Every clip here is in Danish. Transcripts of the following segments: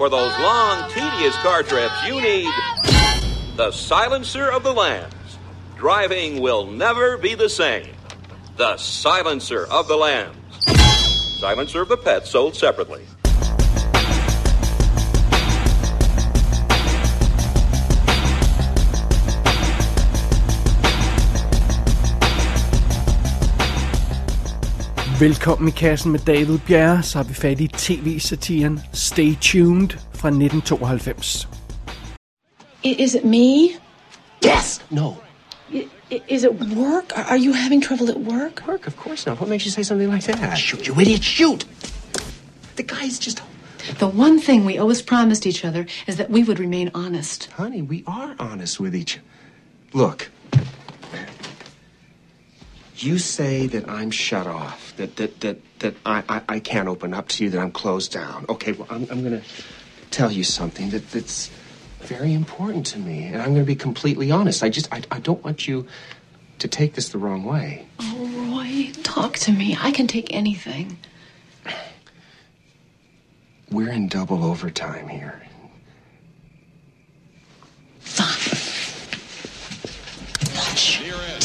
For those long, tedious car trips, you need the silencer of the lambs. Driving will never be the same. The silencer of the lambs. Silencer of the pets sold separately. Velkommen i kassen med David Bjerre, så har vi fat i tv-satiren Stay Tuned fra 1992. Is it me? Yes. No. Is it work? Are are you having trouble at work? Work, of course not. What makes you say something like that? Shoot, you idiot, shoot! The guy's just. The one thing we always promised each other is that we would remain honest. Honey, we are honest with each. Look. You say that I'm shut off, that that that that I, I, I can't open up to you, that I'm closed down. Okay, well I'm I'm gonna tell you something that, that's very important to me, and I'm gonna be completely honest. I just I, I don't want you to take this the wrong way. Oh, Roy, talk to me. I can take anything. We're in double overtime here.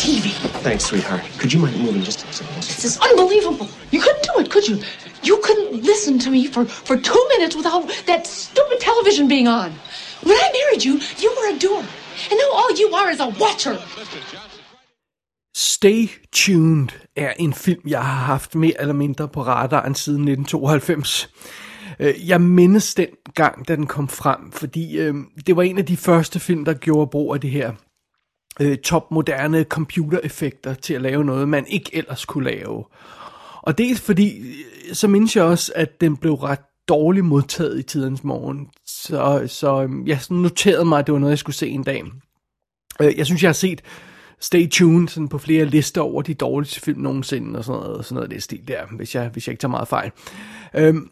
TV. Thanks, sweetheart. Could you mind moving just a second? This is unbelievable. You couldn't do it, could you? You couldn't listen to me for, for two minutes without that stupid television being on. When I married you, you were a doer. And now all you are is a watcher. Stay Tuned er en film, jeg har haft mere eller mindre på radaren siden 1992. Øh, Jeg mindes den gang, da den kom frem, fordi øh, det var en af de første film, der gjorde brug af det her øh, topmoderne computereffekter til at lave noget, man ikke ellers kunne lave. Og dels fordi, øh, så mindes jeg også, at den blev ret dårligt modtaget i tidens morgen. Så, så øh, jeg noterede mig, at det var noget, jeg skulle se en dag. Øh, jeg synes, jeg har set Stay Tuned sådan på flere lister over de dårligste film nogensinde, og sådan noget, sådan noget af det stil der, hvis jeg, hvis jeg ikke tager meget fejl. Øhm,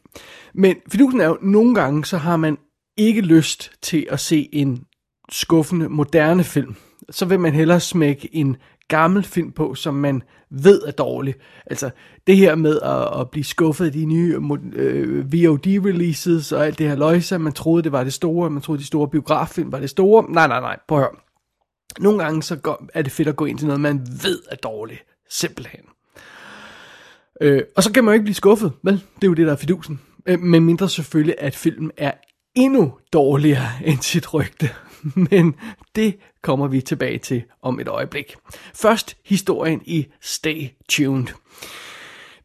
men fidusen er jo, nogle gange så har man ikke lyst til at se en skuffende, moderne film. Så vil man hellere smække en gammel film på, som man ved er dårlig. Altså det her med at, at blive skuffet af de nye øh, VOD-releases og alt det her løjse, man troede det var det store, man troede de store biograffilm var det store. Nej, nej, nej, prøv at høre. Nogle gange så går, er det fedt at gå ind til noget, man ved er dårligt. Simpelthen. Øh, og så kan man jo ikke blive skuffet, vel? Det er jo det, der er fidusen. Øh, men mindre selvfølgelig, at filmen er endnu dårligere end sit rygte. Men det kommer vi tilbage til om et øjeblik. Først historien i Stay Tuned.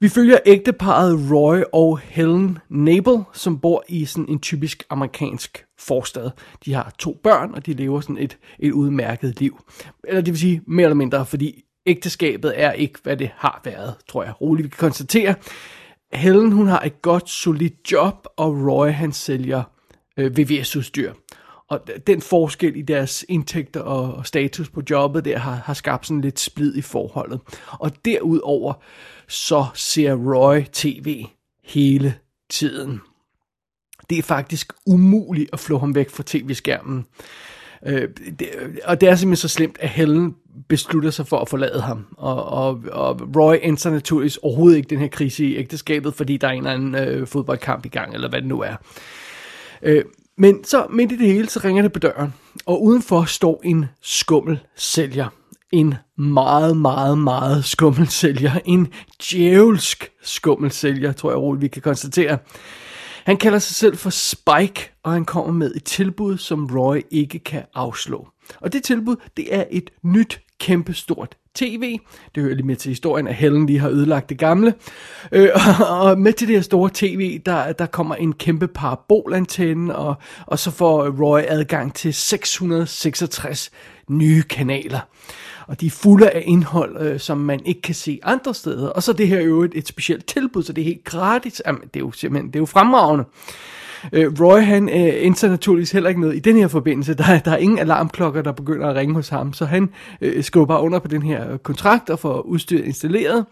Vi følger ægteparet Roy og Helen Nabel, som bor i sådan en typisk amerikansk forstad. De har to børn, og de lever sådan et, et udmærket liv. Eller det vil sige mere eller mindre, fordi ægteskabet er ikke, hvad det har været, tror jeg roligt vi kan konstatere. Helen, hun har et godt, solidt job, og Roy, han sælger øh, VVS-udstyr. Og den forskel i deres indtægter og, og status på jobbet der har, har skabt sådan lidt splid i forholdet. Og derudover så ser Roy tv hele tiden. Det er faktisk umuligt at flå ham væk fra tv-skærmen. Øh, det, og det er simpelthen så slemt, at Helen beslutter sig for at forlade ham. Og, og, og Roy ændrer naturligvis overhovedet ikke den her krise i ægteskabet, fordi der er en eller anden øh, fodboldkamp i gang, eller hvad det nu er. Øh, men så midt i det hele, så ringer det på døren, og udenfor står en skummel sælger. En meget, meget, meget skummel sælger. En djævelsk skummel sælger, tror jeg roligt, vi kan konstatere. Han kalder sig selv for Spike, og han kommer med et tilbud, som Roy ikke kan afslå. Og det tilbud, det er et nyt, kæmpestort tv. Det hører lige med til historien, at Helen lige har ødelagt det gamle. Øh, og med til det her store tv, der, der kommer en kæmpe parabolantenne, og, og så får Roy adgang til 666 nye kanaler. Og de er fulde af indhold, øh, som man ikke kan se andre steder. Og så er det her jo et, et specielt tilbud, så det er helt gratis. Jamen, det er jo simpelthen det er jo fremragende. Øh, Øh, Roy han øh, indser naturligvis heller ikke noget i den her forbindelse. Der, der er ingen alarmklokker, der begynder at ringe hos ham. Så han øh, skriver bare under på den her kontrakt og får udstyret installeret.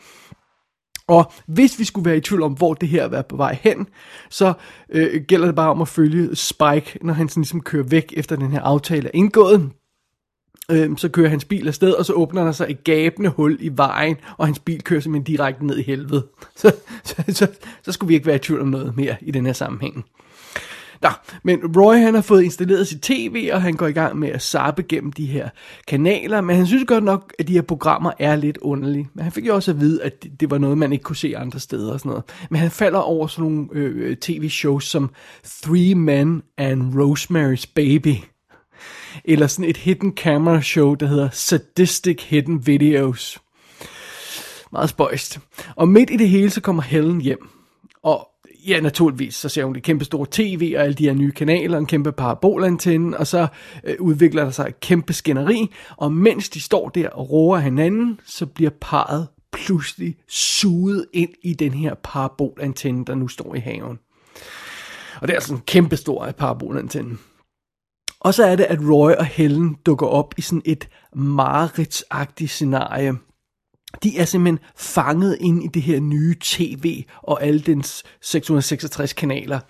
Og hvis vi skulle være i tvivl om, hvor det her er på vej hen, så øh, gælder det bare om at følge Spike, når han sådan ligesom kører væk efter den her aftale er indgået. Øh, så kører hans bil afsted, og så åbner der sig et gabende hul i vejen, og hans bil kører simpelthen direkte ned i helvede. Så, så, så, så skulle vi ikke være i tvivl om noget mere i den her sammenhæng. Nå, men Roy han har fået installeret sit tv, og han går i gang med at sappe gennem de her kanaler, men han synes godt nok, at de her programmer er lidt underlige. Men han fik jo også at vide, at det var noget, man ikke kunne se andre steder og sådan noget. Men han falder over sådan nogle øh, tv-shows som Three Men and Rosemary's Baby. Eller sådan et hidden camera show, der hedder Sadistic Hidden Videos. Meget spøjst. Og midt i det hele, så kommer Helen hjem. Og ja, naturligvis, så ser hun det kæmpe store tv og alle de her nye kanaler, en kæmpe parabolantenne, og så øh, udvikler der sig et kæmpe skænderi, og mens de står der og roer hinanden, så bliver parret pludselig suget ind i den her parabolantenne, der nu står i haven. Og det er altså en kæmpe stor parabolantenne. Og så er det, at Roy og Helen dukker op i sådan et mareridsagtigt scenarie, de er simpelthen fanget ind i det her nye tv og alle dens 666 kanaler.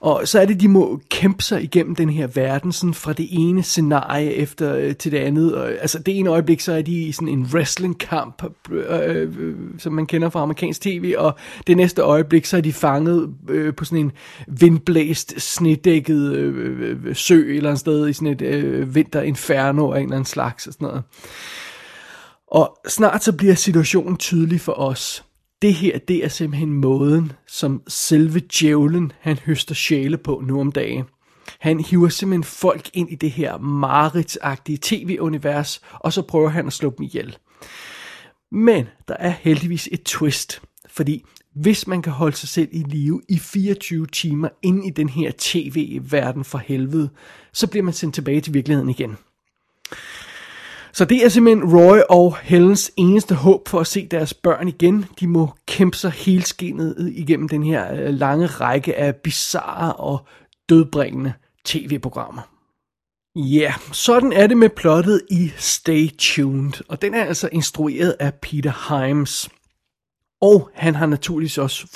Og så er det, de må kæmpe sig igennem den her verden, sådan fra det ene scenarie efter øh, til det andet. Og, altså det ene øjeblik, så er de i sådan en wrestlingkamp, øh, øh, som man kender fra amerikansk tv, og det næste øjeblik, så er de fanget øh, på sådan en vindblæst, snedækket øh, øh, øh sø eller et sted i sådan et øh, vinterinferno af en eller anden slags og sådan noget. Og snart så bliver situationen tydelig for os. Det her, det er simpelthen måden, som selve djævlen, han høster sjæle på nu om dagen. Han hiver simpelthen folk ind i det her mareridsagtige tv-univers, og så prøver han at slå dem ihjel. Men der er heldigvis et twist, fordi hvis man kan holde sig selv i live i 24 timer ind i den her tv-verden for helvede, så bliver man sendt tilbage til virkeligheden igen. Så det er simpelthen Roy og Helens eneste håb for at se deres børn igen. De må kæmpe sig helskinnet igennem den her øh, lange række af bizarre og dødbringende tv-programmer. Ja, yeah, sådan er det med plottet i Stay Tuned, og den er altså instrueret af Peter Himes. Og han har naturligvis også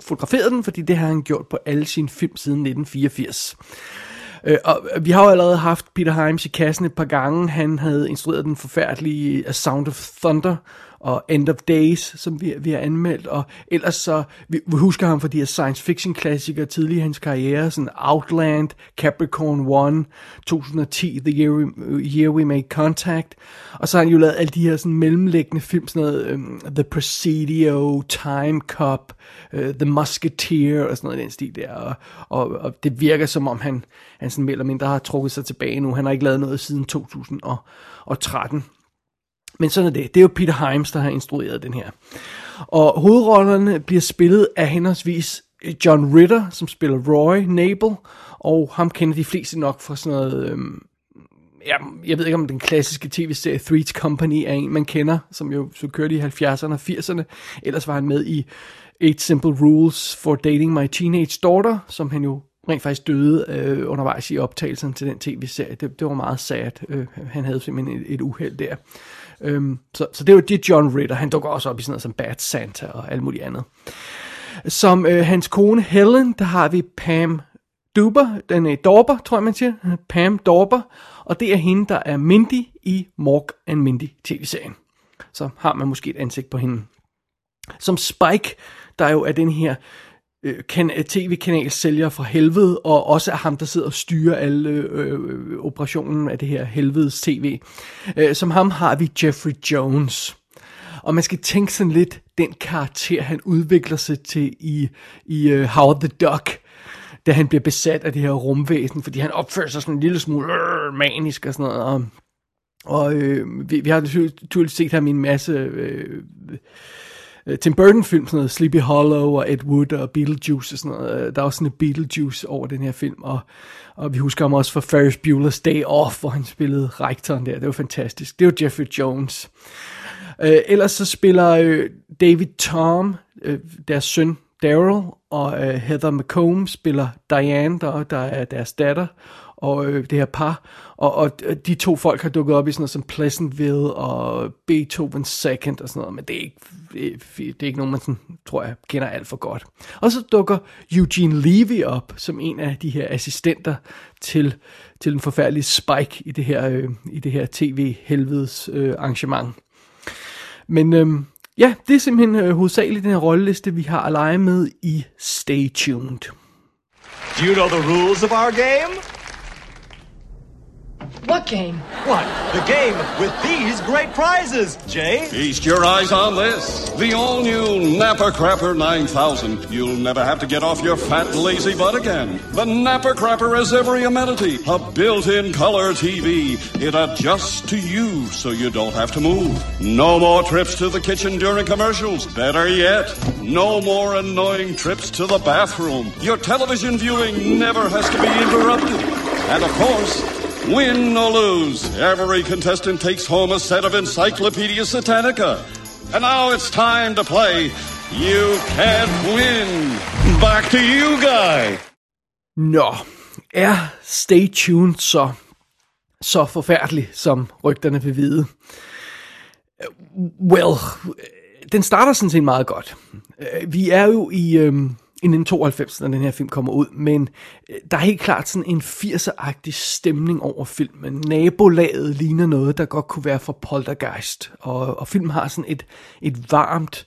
fotograferet den, fordi det har han gjort på alle sine film siden 1984. Øh, og vi har jo allerede haft Peter Himes i kassen et par gange. Han havde instrueret den forfærdelige A Sound of Thunder og End of Days, som vi, vi har anmeldt, og ellers så, vi, vi husker ham for de her science fiction klassikere tidligere i hans karriere, sådan Outland, Capricorn 1, 2010, The Year We, Year We Made Contact, og så har han jo lavet alle de her sådan mellemliggende film, sådan noget um, The Presidio, Time Cop, uh, The Musketeer og sådan noget i den stil der, og, og, og det virker som om han, han sådan mere eller mindre har trukket sig tilbage nu, han har ikke lavet noget siden 2013. Men sådan er det. Det er jo Peter Himes, der har instrueret den her. Og hovedrollerne bliver spillet af henholdsvis John Ritter, som spiller Roy Nabel, og ham kender de fleste nok fra sådan noget... Øhm, ja, jeg ved ikke om den klassiske tv-serie Three's Company er en, man kender, som jo så kørte i 70'erne og 80'erne. Ellers var han med i Eight Simple Rules for Dating My Teenage Daughter, som han jo rent faktisk døde øh, undervejs i optagelsen til den tv-serie. Det, det var meget sad. Øh, han havde simpelthen et, et uheld der. Øhm, så, så det var det John Ritter. Han dukker også op i sådan noget som Bad Santa og alt muligt andet. Som øh, hans kone Helen, der har vi Pam Duber, den er Dorber, tror jeg man siger. Pam Dorber. Og det er hende, der er Mindy i Mork and Mindy tv-serien. Så har man måske et ansigt på hende. Som Spike, der jo er den her Øh, kan, tv-kanal sælger fra helvede, og også er ham, der sidder og styrer alle øh, øh, operationen af det her helvedes tv. Øh, som ham har vi Jeffrey Jones. Og man skal tænke sådan lidt, den karakter, han udvikler sig til i, i øh, uh, Howard the Duck, da han bliver besat af det her rumvæsen, fordi han opfører sig sådan en lille smule øh, manisk og sådan noget. Og, og øh, vi, vi har naturligvis set ham i en masse... Øh, øh, Tim Burton film, sådan noget Sleepy Hollow og Ed Wood og Beetlejuice og sådan noget. Øh, der er også sådan en Beetlejuice over den her film, og, og vi husker ham også fra Ferris Bueller's Day Off, hvor han spillede rektoren der. Det var fantastisk. Det var Jeffrey Jones. Øh, ellers så spiller øh, David Tom, øh, deres søn Daryl, og øh, Heather McComb spiller Diane, der, der er deres datter og øh, det her par, og, og øh, de to folk har dukket op i sådan noget som Pleasantville og Beethoven Second og sådan noget, men det er ikke, øh, det er ikke nogen, man sådan, tror jeg kender alt for godt. Og så dukker Eugene Levy op som en af de her assistenter til, til den forfærdelige Spike i det her, øh, i det her tv-helvedes øh, arrangement. Men øh, ja, det er simpelthen øh, hovedsageligt den her rolleliste, vi har at lege med i Stay Tuned. Do you know the rules of our game? What game? What? The game with these great prizes, Jay. Feast your eyes on this. The all new Napa Crapper 9000. You'll never have to get off your fat, lazy butt again. The Napa Crapper has every amenity a built in color TV. It adjusts to you so you don't have to move. No more trips to the kitchen during commercials. Better yet, no more annoying trips to the bathroom. Your television viewing never has to be interrupted. And of course, Win or lose, every contestant takes home a set of Encyclopedia Satanica. And now it's time to play You Can't Win. Back to you, Guy. Nå, er Stay Tuned så, så forfærdelig, som rygterne vil vide? Well, den starter sådan set meget godt. Øh, vi er jo i, øhm, inden 1992, når den her film kommer ud, men øh, der er helt klart sådan en 80'er-agtig stemning over filmen. Nabolaget ligner noget, der godt kunne være fra Poltergeist, og, og filmen har sådan et, et varmt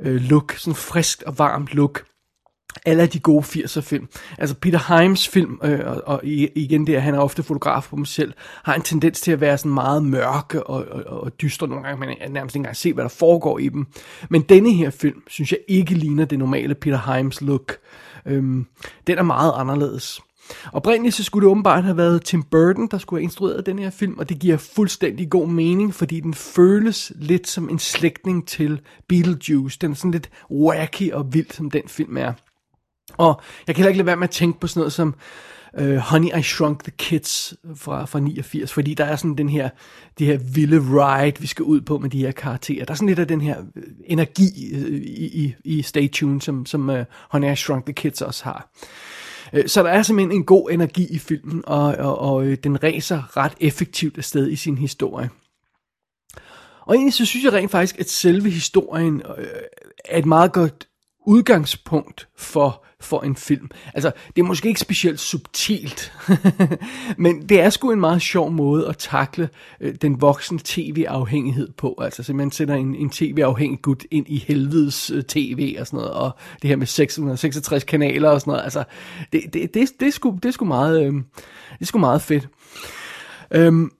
øh, look, sådan frisk og varmt look alle de gode 80'er film. Altså Peter Himes film, øh, og, og igen det, han er ofte fotograf på mig selv, har en tendens til at være sådan meget mørke og, og, og dystre nogle gange, man kan nærmest ikke engang se, hvad der foregår i dem. Men denne her film, synes jeg ikke ligner det normale Peter Himes look. Øhm, den er meget anderledes. Oprindeligt så skulle det åbenbart have været Tim Burton, der skulle have instrueret den her film, og det giver fuldstændig god mening, fordi den føles lidt som en slægtning til Beetlejuice. Den er sådan lidt wacky og vild, som den film er. Og jeg kan heller ikke lade være med at tænke på sådan noget som uh, Honey, I Shrunk the Kids fra, fra 89, fordi der er sådan den her, det her vilde ride, vi skal ud på med de her karakterer. Der er sådan lidt af den her øh, energi øh, i, i, i Stay Tuned, som, som uh, Honey, I Shrunk the Kids også har. Så der er simpelthen en god energi i filmen, og, og, og den ræser ret effektivt afsted i sin historie. Og egentlig så synes jeg rent faktisk, at selve historien er et meget godt udgangspunkt for, for en film. Altså, det er måske ikke specielt subtilt, men det er sgu en meget sjov måde at takle øh, den voksne tv-afhængighed på. Altså, så man sætter en, en tv-afhængig gut ind i helvedes øh, tv og sådan noget, og det her med 666 kanaler og sådan noget. Altså, det, det, det, det, er, sgu, det er sgu meget, øh, det er sgu meget fedt. Øhm,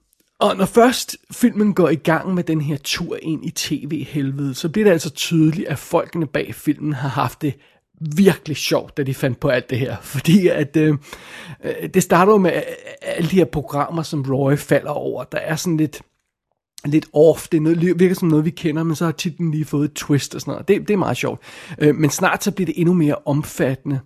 og når først filmen går i gang med den her tur ind i tv-helvede, så bliver det altså tydeligt, at folkene bag filmen har haft det virkelig sjovt, da de fandt på alt det her. Fordi at øh, øh det starter jo med alle de her programmer, som Roy falder over. Der er sådan lidt lidt off, det er noget, virker som noget, vi kender, men så har titlen lige fået et twist og sådan noget. Det, det er meget sjovt. Øh, men snart så bliver det endnu mere omfattende.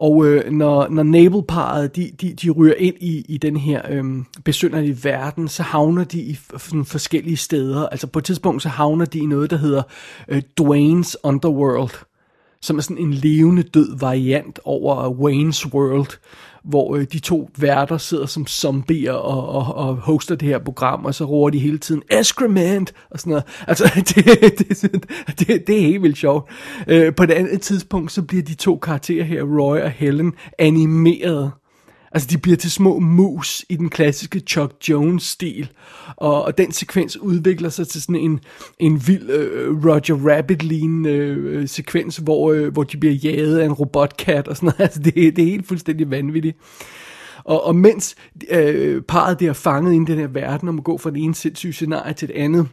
Og øh, når, når Nabelparet, de, de, de ryger ind i, i den her øh, besynderlige verden, så havner de i sådan forskellige steder. Altså på et tidspunkt, så havner de i noget, der hedder øh, Dwayne's Underworld, som er sådan en levende død variant over øh, Wayne's World, hvor øh, de to værter sidder som zombier og, og, og hoster det her program, og så roer de hele tiden, excrement, og sådan noget. Altså, det, det, det, det er helt vildt sjovt. Øh, på et andet tidspunkt, så bliver de to karakterer her, Roy og Helen, animeret Altså, de bliver til små mus i den klassiske Chuck Jones-stil. Og, og den sekvens udvikler sig til sådan en, en vild øh, Roger Rabbit-lignende øh, sekvens, hvor, øh, hvor de bliver jaget af en robotkat og sådan noget. Altså, det, det er helt fuldstændig vanvittigt. Og, og mens øh, parret der er fanget i den her verden, og må gå fra det ene sindssyge scenarie til det andet,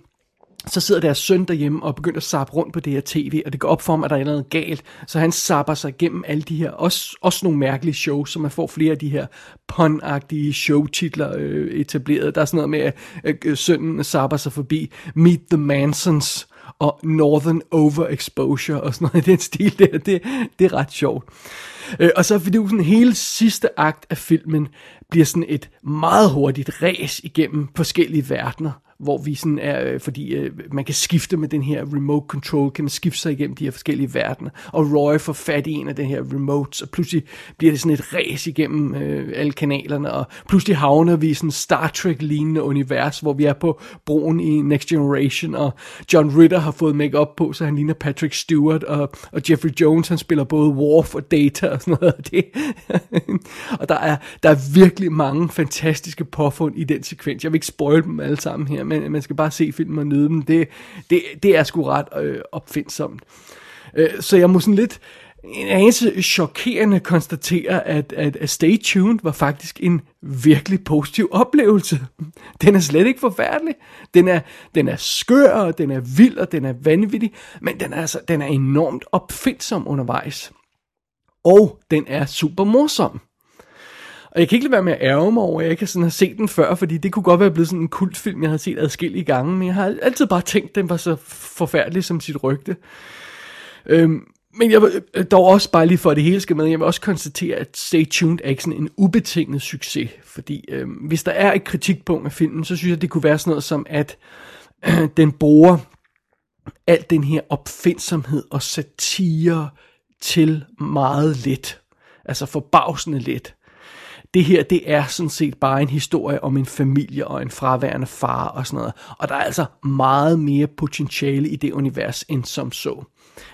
så sidder deres søn derhjemme og begynder at sappe rundt på det her tv, og det går op for ham, at der er noget galt. Så han sapper sig igennem alle de her, også, også nogle mærkelige shows, så man får flere af de her pun-agtige showtitler øh, etableret. Der er sådan noget med, at øh, sønnen sapper sig forbi Meet the Mansons og Northern Overexposure og sådan noget i den stil der. Det, det er ret sjovt. Øh, Øh, og så fordi sådan hele sidste akt af filmen bliver sådan et meget hurtigt ræs igennem forskellige verdener hvor vi sådan er, øh, fordi øh, man kan skifte med den her remote control, kan man skifte sig igennem de her forskellige verdener, og Roy får fat i en af den her remotes, og pludselig bliver det sådan et race igennem øh, alle kanalerne, og pludselig havner vi i sådan Star Trek-lignende univers, hvor vi er på broen i Next Generation, og John Ritter har fået makeup på, så han ligner Patrick Stewart, og, og Jeffrey Jones, han spiller både Worf og Data og sådan noget. Det, og der er, der er virkelig mange fantastiske påfund i den sekvens. Jeg vil ikke spoil dem alle sammen her, men man skal bare se filmen og nyde dem. Det, det, det er sgu ret øh, opfindsomt. Øh, så jeg må sådan lidt en anelse chokerende konstatere, at, at, at Stay Tuned var faktisk en virkelig positiv oplevelse. Den er slet ikke forfærdelig. Den er, den er skør, og den er vild, og den er vanvittig, men den er, altså, den er enormt opfindsom undervejs. Og den er super morsom. Og jeg kan ikke lade være med at ærge mig over, at jeg ikke sådan har set den før, fordi det kunne godt være blevet sådan en kultfilm, jeg har set adskillige gange, men jeg har altid bare tænkt, at den var så forfærdelig som sit rygte. Øhm, men jeg vil øh, dog også bare lige for det hele skal med, jeg vil også konstatere, at Stay Tuned er ikke sådan en ubetinget succes. Fordi øhm, hvis der er et kritikpunkt af filmen, så synes jeg, det kunne være sådan noget som, at øh, den bruger al den her opfindsomhed og satire til meget let. Altså forbavsende let. Det her, det er sådan set bare en historie om en familie og en fraværende far og sådan noget. Og der er altså meget mere potentiale i det univers end som så.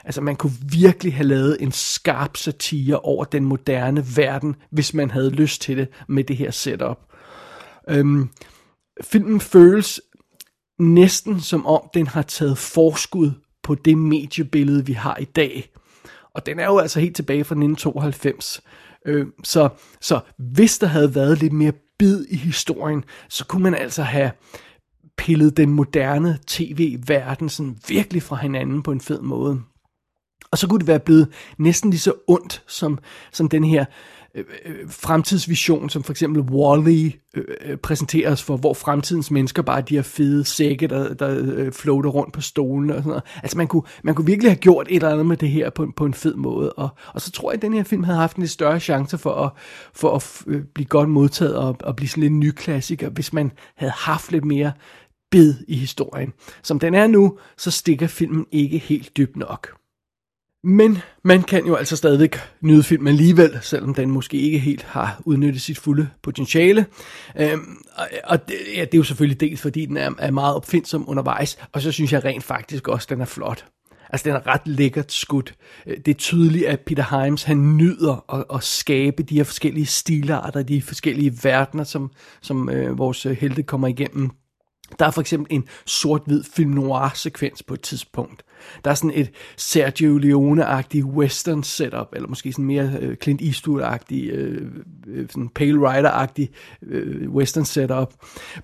Altså man kunne virkelig have lavet en skarp satire over den moderne verden, hvis man havde lyst til det med det her setup. Øhm, filmen føles næsten som om den har taget forskud på det mediebillede, vi har i dag. Og den er jo altså helt tilbage fra 1992. Øh, så, så hvis der havde været lidt mere bid i historien, så kunne man altså have pillet den moderne tv-verden sådan virkelig fra hinanden på en fed måde. Og så kunne det være blevet næsten lige så ondt som, som den her Øh, øh, fremtidsvision, som for eksempel Wall-E øh, øh præsenteres for, hvor fremtidens mennesker bare er de her fede sække, der, der øh, floater rundt på stolen og sådan noget. Altså man kunne, man kunne virkelig have gjort et eller andet med det her på, på en fed måde. Og, og så tror jeg, at den her film havde haft en lidt større chance for at, for at øh, blive godt modtaget og, og blive sådan lidt en ny klassiker, hvis man havde haft lidt mere bid i historien. Som den er nu, så stikker filmen ikke helt dybt nok. Men man kan jo altså stadigvæk nyde filmen alligevel, selvom den måske ikke helt har udnyttet sit fulde potentiale. Øhm, og og det, ja, det er jo selvfølgelig dels fordi den er, er meget opfindsom undervejs, og så synes jeg rent faktisk også, at den er flot. Altså, den er ret lækkert skudt. Øh, det er tydeligt, at Peter Himes, han nyder at, at skabe de her forskellige stilarter, de forskellige verdener, som, som øh, vores helte kommer igennem. Der er for eksempel en sort-hvid film noir-sekvens på et tidspunkt. Der er sådan et Sergio Leone-agtigt western setup, eller måske sådan mere øh, Clint Eastwood-agtig, øh, øh, sådan Pale Rider-agtig western setup.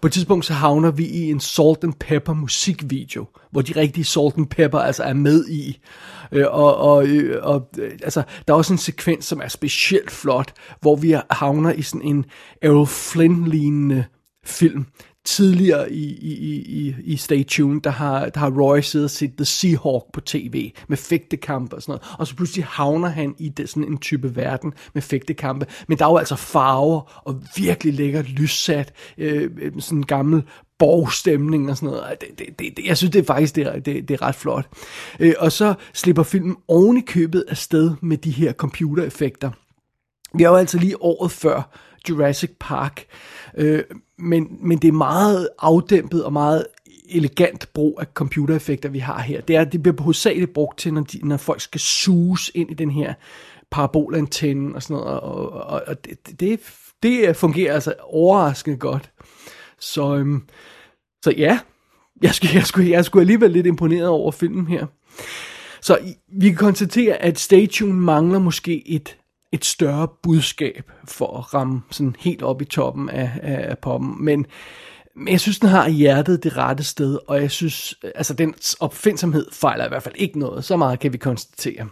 På et tidspunkt så havner vi i en Salt and Pepper musikvideo, hvor de rigtige Salt and Pepper altså er med i. Uh, og, og, og altså, der er også en sekvens, som er specielt flot, hvor vi havner i sådan en Errol Flynn-lignende film, tidligere i, i, i, i Stay Tuned, der har, der har Roy siddet og set The Seahawk på tv med fægtekampe og sådan noget, og så pludselig havner han i det, sådan en type verden med fægtekampe, men der er jo altså farver og virkelig lækkert lyssat, øh, øh sådan en gammel borgstemning og sådan noget. Det, det, det, jeg synes det er faktisk det, er, det, det er ret flot. Øh, og så slipper filmen oven i købet af sted med de her computereffekter. Vi har jo altså lige året før Jurassic Park, øh, men, men det er meget afdæmpet og meget elegant brug af computereffekter, vi har her. Det, er, det bliver hovedsageligt brugt til, når, de, når folk skal suges ind i den her parabolantenne og sådan noget, og, og, og det, det, det fungerer altså overraskende godt. Så, øhm, så ja, jeg skulle, jeg, skulle, jeg skulle alligevel lidt imponeret over filmen her. Så vi kan konstatere, at Stay Tuned mangler måske et et større budskab for at ramme sådan helt op i toppen af, af, af poppen. Men, men jeg synes, den har hjertet det rette sted, og jeg synes, altså den opfindsomhed fejler i hvert fald ikke noget. Så meget kan vi konstatere.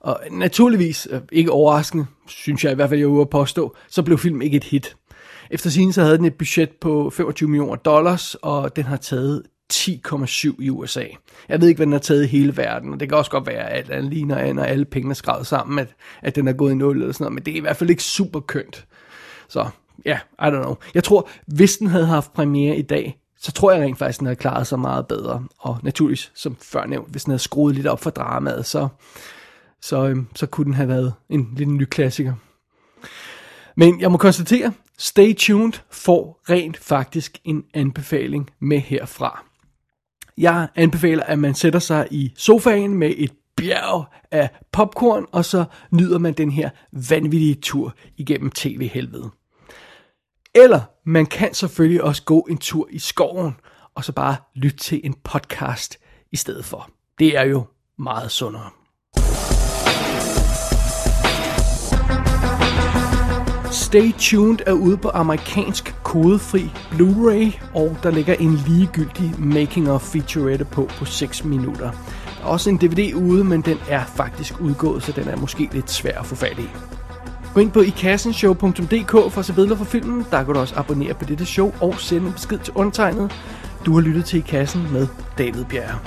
Og naturligvis, øh, ikke overraskende, synes jeg i hvert fald, jeg er at påstå, så blev filmen ikke et hit. Efter sin så havde den et budget på 25 millioner dollars, og den har taget 10,7 i USA. Jeg ved ikke, hvad den har taget i hele verden, og det kan også godt være, at den ligner, og alle pengene er skrevet sammen, at, at den er gået i nul eller sådan noget, men det er i hvert fald ikke super kønt. Så ja, yeah, I don't know. Jeg tror, hvis den havde haft premiere i dag, så tror jeg rent faktisk, den havde klaret sig meget bedre. Og naturligvis, som før nævnt, hvis den havde skruet lidt op for dramaet, så, så, øhm, så kunne den have været en lidt ny klassiker. Men jeg må konstatere, Stay Tuned får rent faktisk en anbefaling med herfra. Jeg anbefaler, at man sætter sig i sofaen med et bjerg af popcorn, og så nyder man den her vanvittige tur igennem tv-helvede. Eller man kan selvfølgelig også gå en tur i skoven, og så bare lytte til en podcast i stedet for. Det er jo meget sundere. Stay Tuned er ude på amerikansk kodefri Blu-ray, og der ligger en ligegyldig making of featurette på på 6 minutter. Der er også en DVD ude, men den er faktisk udgået, så den er måske lidt svær at få fat i. Gå ind på ikassenshow.dk for at se billeder fra filmen. Der kan du også abonnere på dette show og sende en besked til undertegnet. Du har lyttet til I Kassen med David Bjerre.